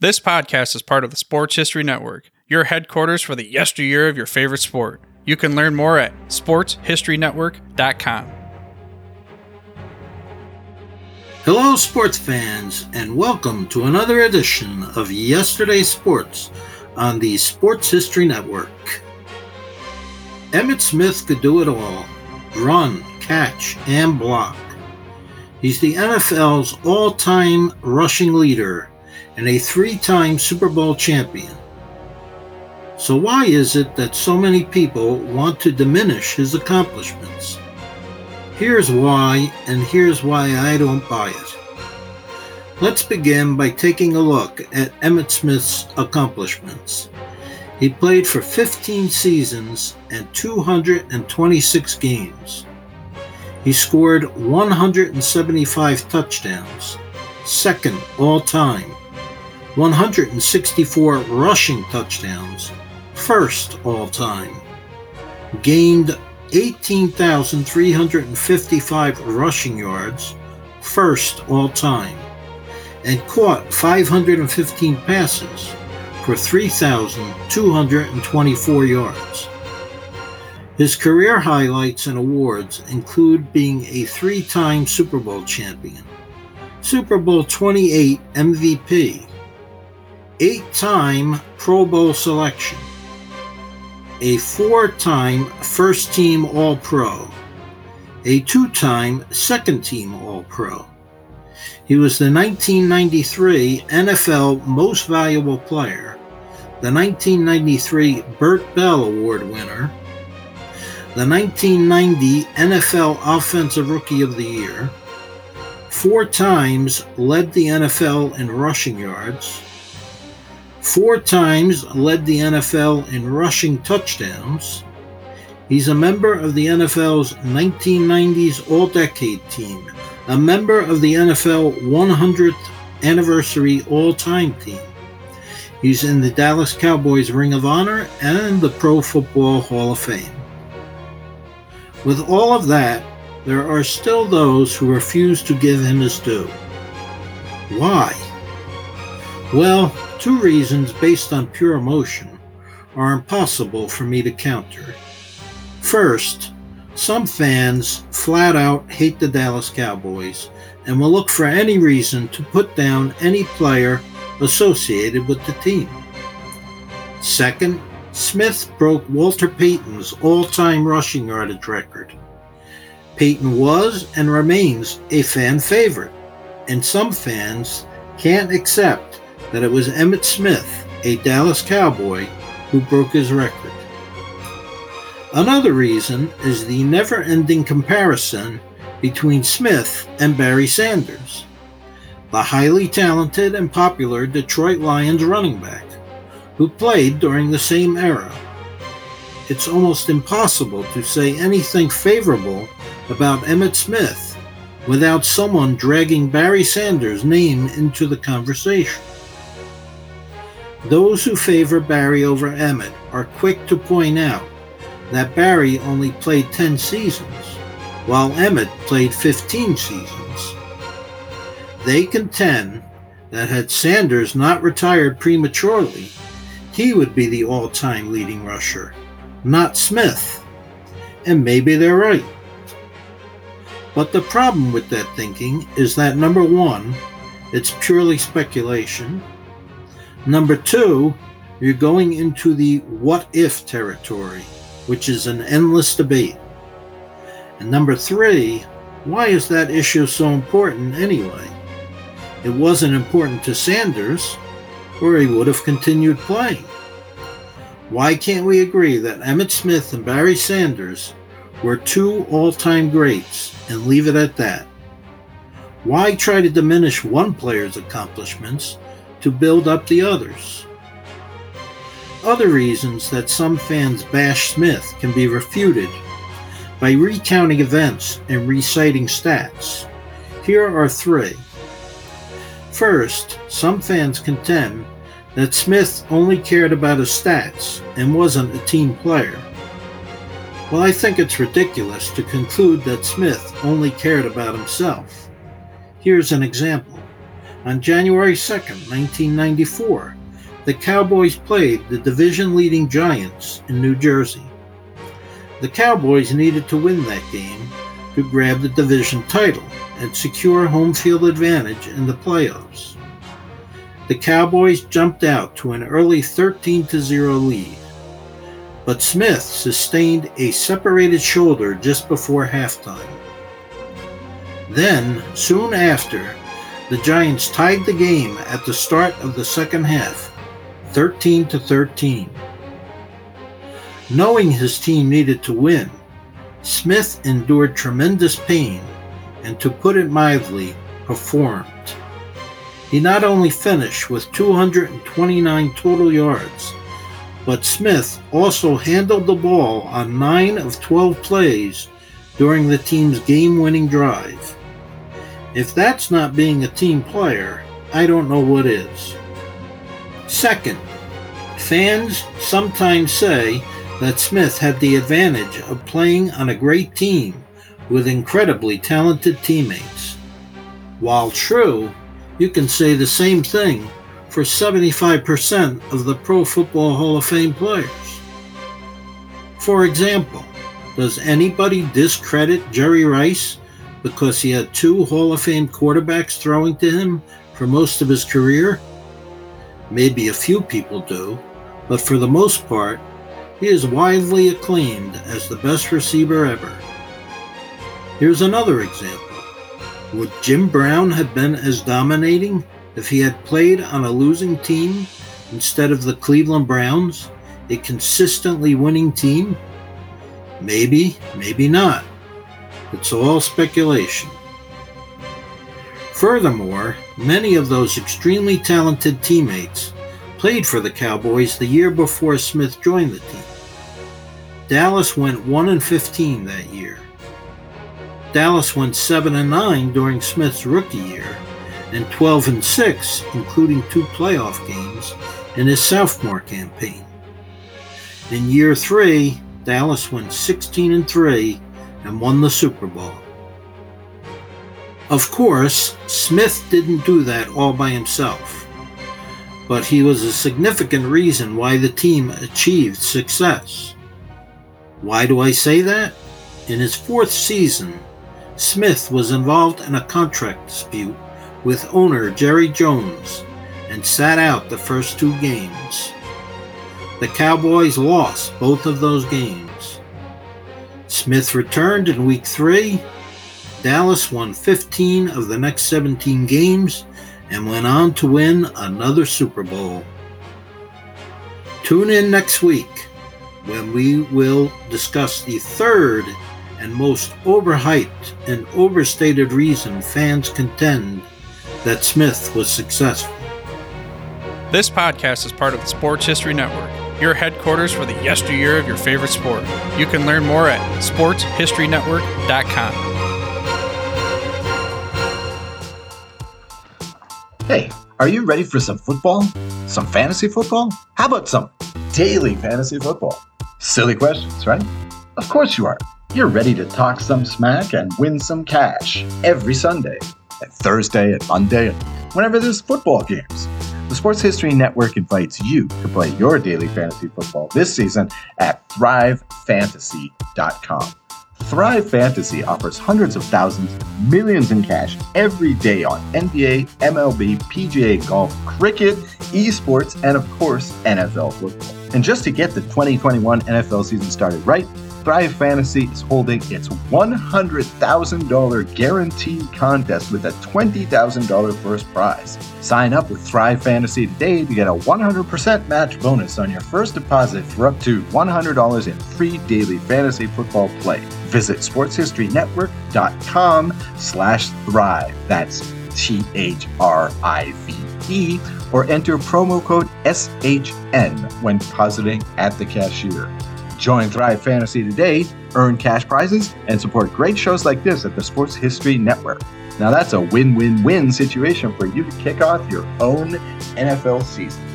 This podcast is part of the Sports History Network, your headquarters for the yesteryear of your favorite sport. You can learn more at sportshistorynetwork.com. Hello, sports fans, and welcome to another edition of Yesterday Sports on the Sports History Network. Emmitt Smith could do it all run, catch, and block. He's the NFL's all time rushing leader and a three time Super Bowl champion. So, why is it that so many people want to diminish his accomplishments? Here's why, and here's why I don't buy it. Let's begin by taking a look at Emmitt Smith's accomplishments. He played for 15 seasons and 226 games. He scored 175 touchdowns, second all time 164 rushing touchdowns, first all time. Gained 18,355 rushing yards, first all time. And caught 515 passes for 3,224 yards. His career highlights and awards include being a three time Super Bowl champion, Super Bowl 28 MVP, eight time Pro Bowl selection, a four time first team All Pro, a two time second team All Pro. He was the 1993 NFL Most Valuable Player, the 1993 Bert Bell Award winner, the 1990 NFL Offensive Rookie of the Year, four times led the NFL in rushing yards, four times led the NFL in rushing touchdowns. He's a member of the NFL's 1990s All Decade team, a member of the NFL 100th Anniversary All Time team. He's in the Dallas Cowboys Ring of Honor and the Pro Football Hall of Fame. With all of that, there are still those who refuse to give him his due. Why? Well, Two reasons based on pure emotion are impossible for me to counter. First, some fans flat out hate the Dallas Cowboys and will look for any reason to put down any player associated with the team. Second, Smith broke Walter Payton's all time rushing yardage record. Payton was and remains a fan favorite, and some fans can't accept that it was Emmitt Smith, a Dallas Cowboy, who broke his record. Another reason is the never ending comparison between Smith and Barry Sanders, the highly talented and popular Detroit Lions running back, who played during the same era. It's almost impossible to say anything favorable about Emmitt Smith without someone dragging Barry Sanders' name into the conversation. Those who favor Barry over Emmitt are quick to point out that Barry only played 10 seasons, while Emmitt played 15 seasons. They contend that had Sanders not retired prematurely, he would be the all time leading rusher, not Smith. And maybe they're right. But the problem with that thinking is that number one, it's purely speculation. Number two, you're going into the what if territory, which is an endless debate. And number three, why is that issue so important anyway? It wasn't important to Sanders, or he would have continued playing. Why can't we agree that Emmitt Smith and Barry Sanders were two all time greats and leave it at that? Why try to diminish one player's accomplishments to build up the others. Other reasons that some fans bash Smith can be refuted by recounting events and reciting stats. Here are three. First, some fans contend that Smith only cared about his stats and wasn't a team player. Well, I think it's ridiculous to conclude that Smith only cared about himself. Here's an example. On January 2, 1994, the Cowboys played the division leading Giants in New Jersey. The Cowboys needed to win that game to grab the division title and secure home field advantage in the playoffs. The Cowboys jumped out to an early 13 0 lead, but Smith sustained a separated shoulder just before halftime. Then, soon after, the Giants tied the game at the start of the second half, 13 to 13. Knowing his team needed to win, Smith endured tremendous pain and, to put it mildly, performed. He not only finished with 229 total yards, but Smith also handled the ball on 9 of 12 plays during the team's game winning drive. If that's not being a team player, I don't know what is. Second, fans sometimes say that Smith had the advantage of playing on a great team with incredibly talented teammates. While true, you can say the same thing for 75% of the Pro Football Hall of Fame players. For example, does anybody discredit Jerry Rice because he had two Hall of Fame quarterbacks throwing to him for most of his career? Maybe a few people do, but for the most part, he is widely acclaimed as the best receiver ever. Here's another example. Would Jim Brown have been as dominating if he had played on a losing team instead of the Cleveland Browns, a consistently winning team? Maybe, maybe not. It's all speculation. Furthermore, many of those extremely talented teammates played for the Cowboys the year before Smith joined the team. Dallas went 1 and 15 that year. Dallas went 7 and 9 during Smith's rookie year and 12 and 6 including two playoff games in his sophomore campaign. In year 3, Dallas went 16 and 3 and won the Super Bowl. Of course, Smith didn't do that all by himself, but he was a significant reason why the team achieved success. Why do I say that? In his fourth season, Smith was involved in a contract dispute with owner Jerry Jones and sat out the first two games. The Cowboys lost both of those games. Smith returned in week three. Dallas won 15 of the next 17 games and went on to win another Super Bowl. Tune in next week when we will discuss the third and most overhyped and overstated reason fans contend that Smith was successful. This podcast is part of the Sports History Network, your headquarters for the yesteryear of your favorite sport. You can learn more at sportshistorynetwork.com. Hey, are you ready for some football? Some fantasy football? How about some daily fantasy football? Silly questions, right? Of course you are. You're ready to talk some smack and win some cash every Sunday, and Thursday, and Monday, and whenever there's football games. Sports History Network invites you to play your daily fantasy football this season at thrivefantasy.com. Thrive Fantasy offers hundreds of thousands, millions in cash every day on NBA, MLB, PGA golf, cricket, esports, and of course, NFL football. And just to get the 2021 NFL season started right, Thrive Fantasy is holding its $100,000 guaranteed contest with a $20,000 first prize. Sign up with Thrive Fantasy today to get a 100% match bonus on your first deposit for up to $100 in free daily fantasy football play. Visit sportshistorynetwork.com slash thrive. That's T-H-R-I-V-E or enter promo code SHN when depositing at the cashier. Join Thrive Fantasy today, earn cash prizes, and support great shows like this at the Sports History Network. Now that's a win-win-win situation for you to kick off your own NFL season.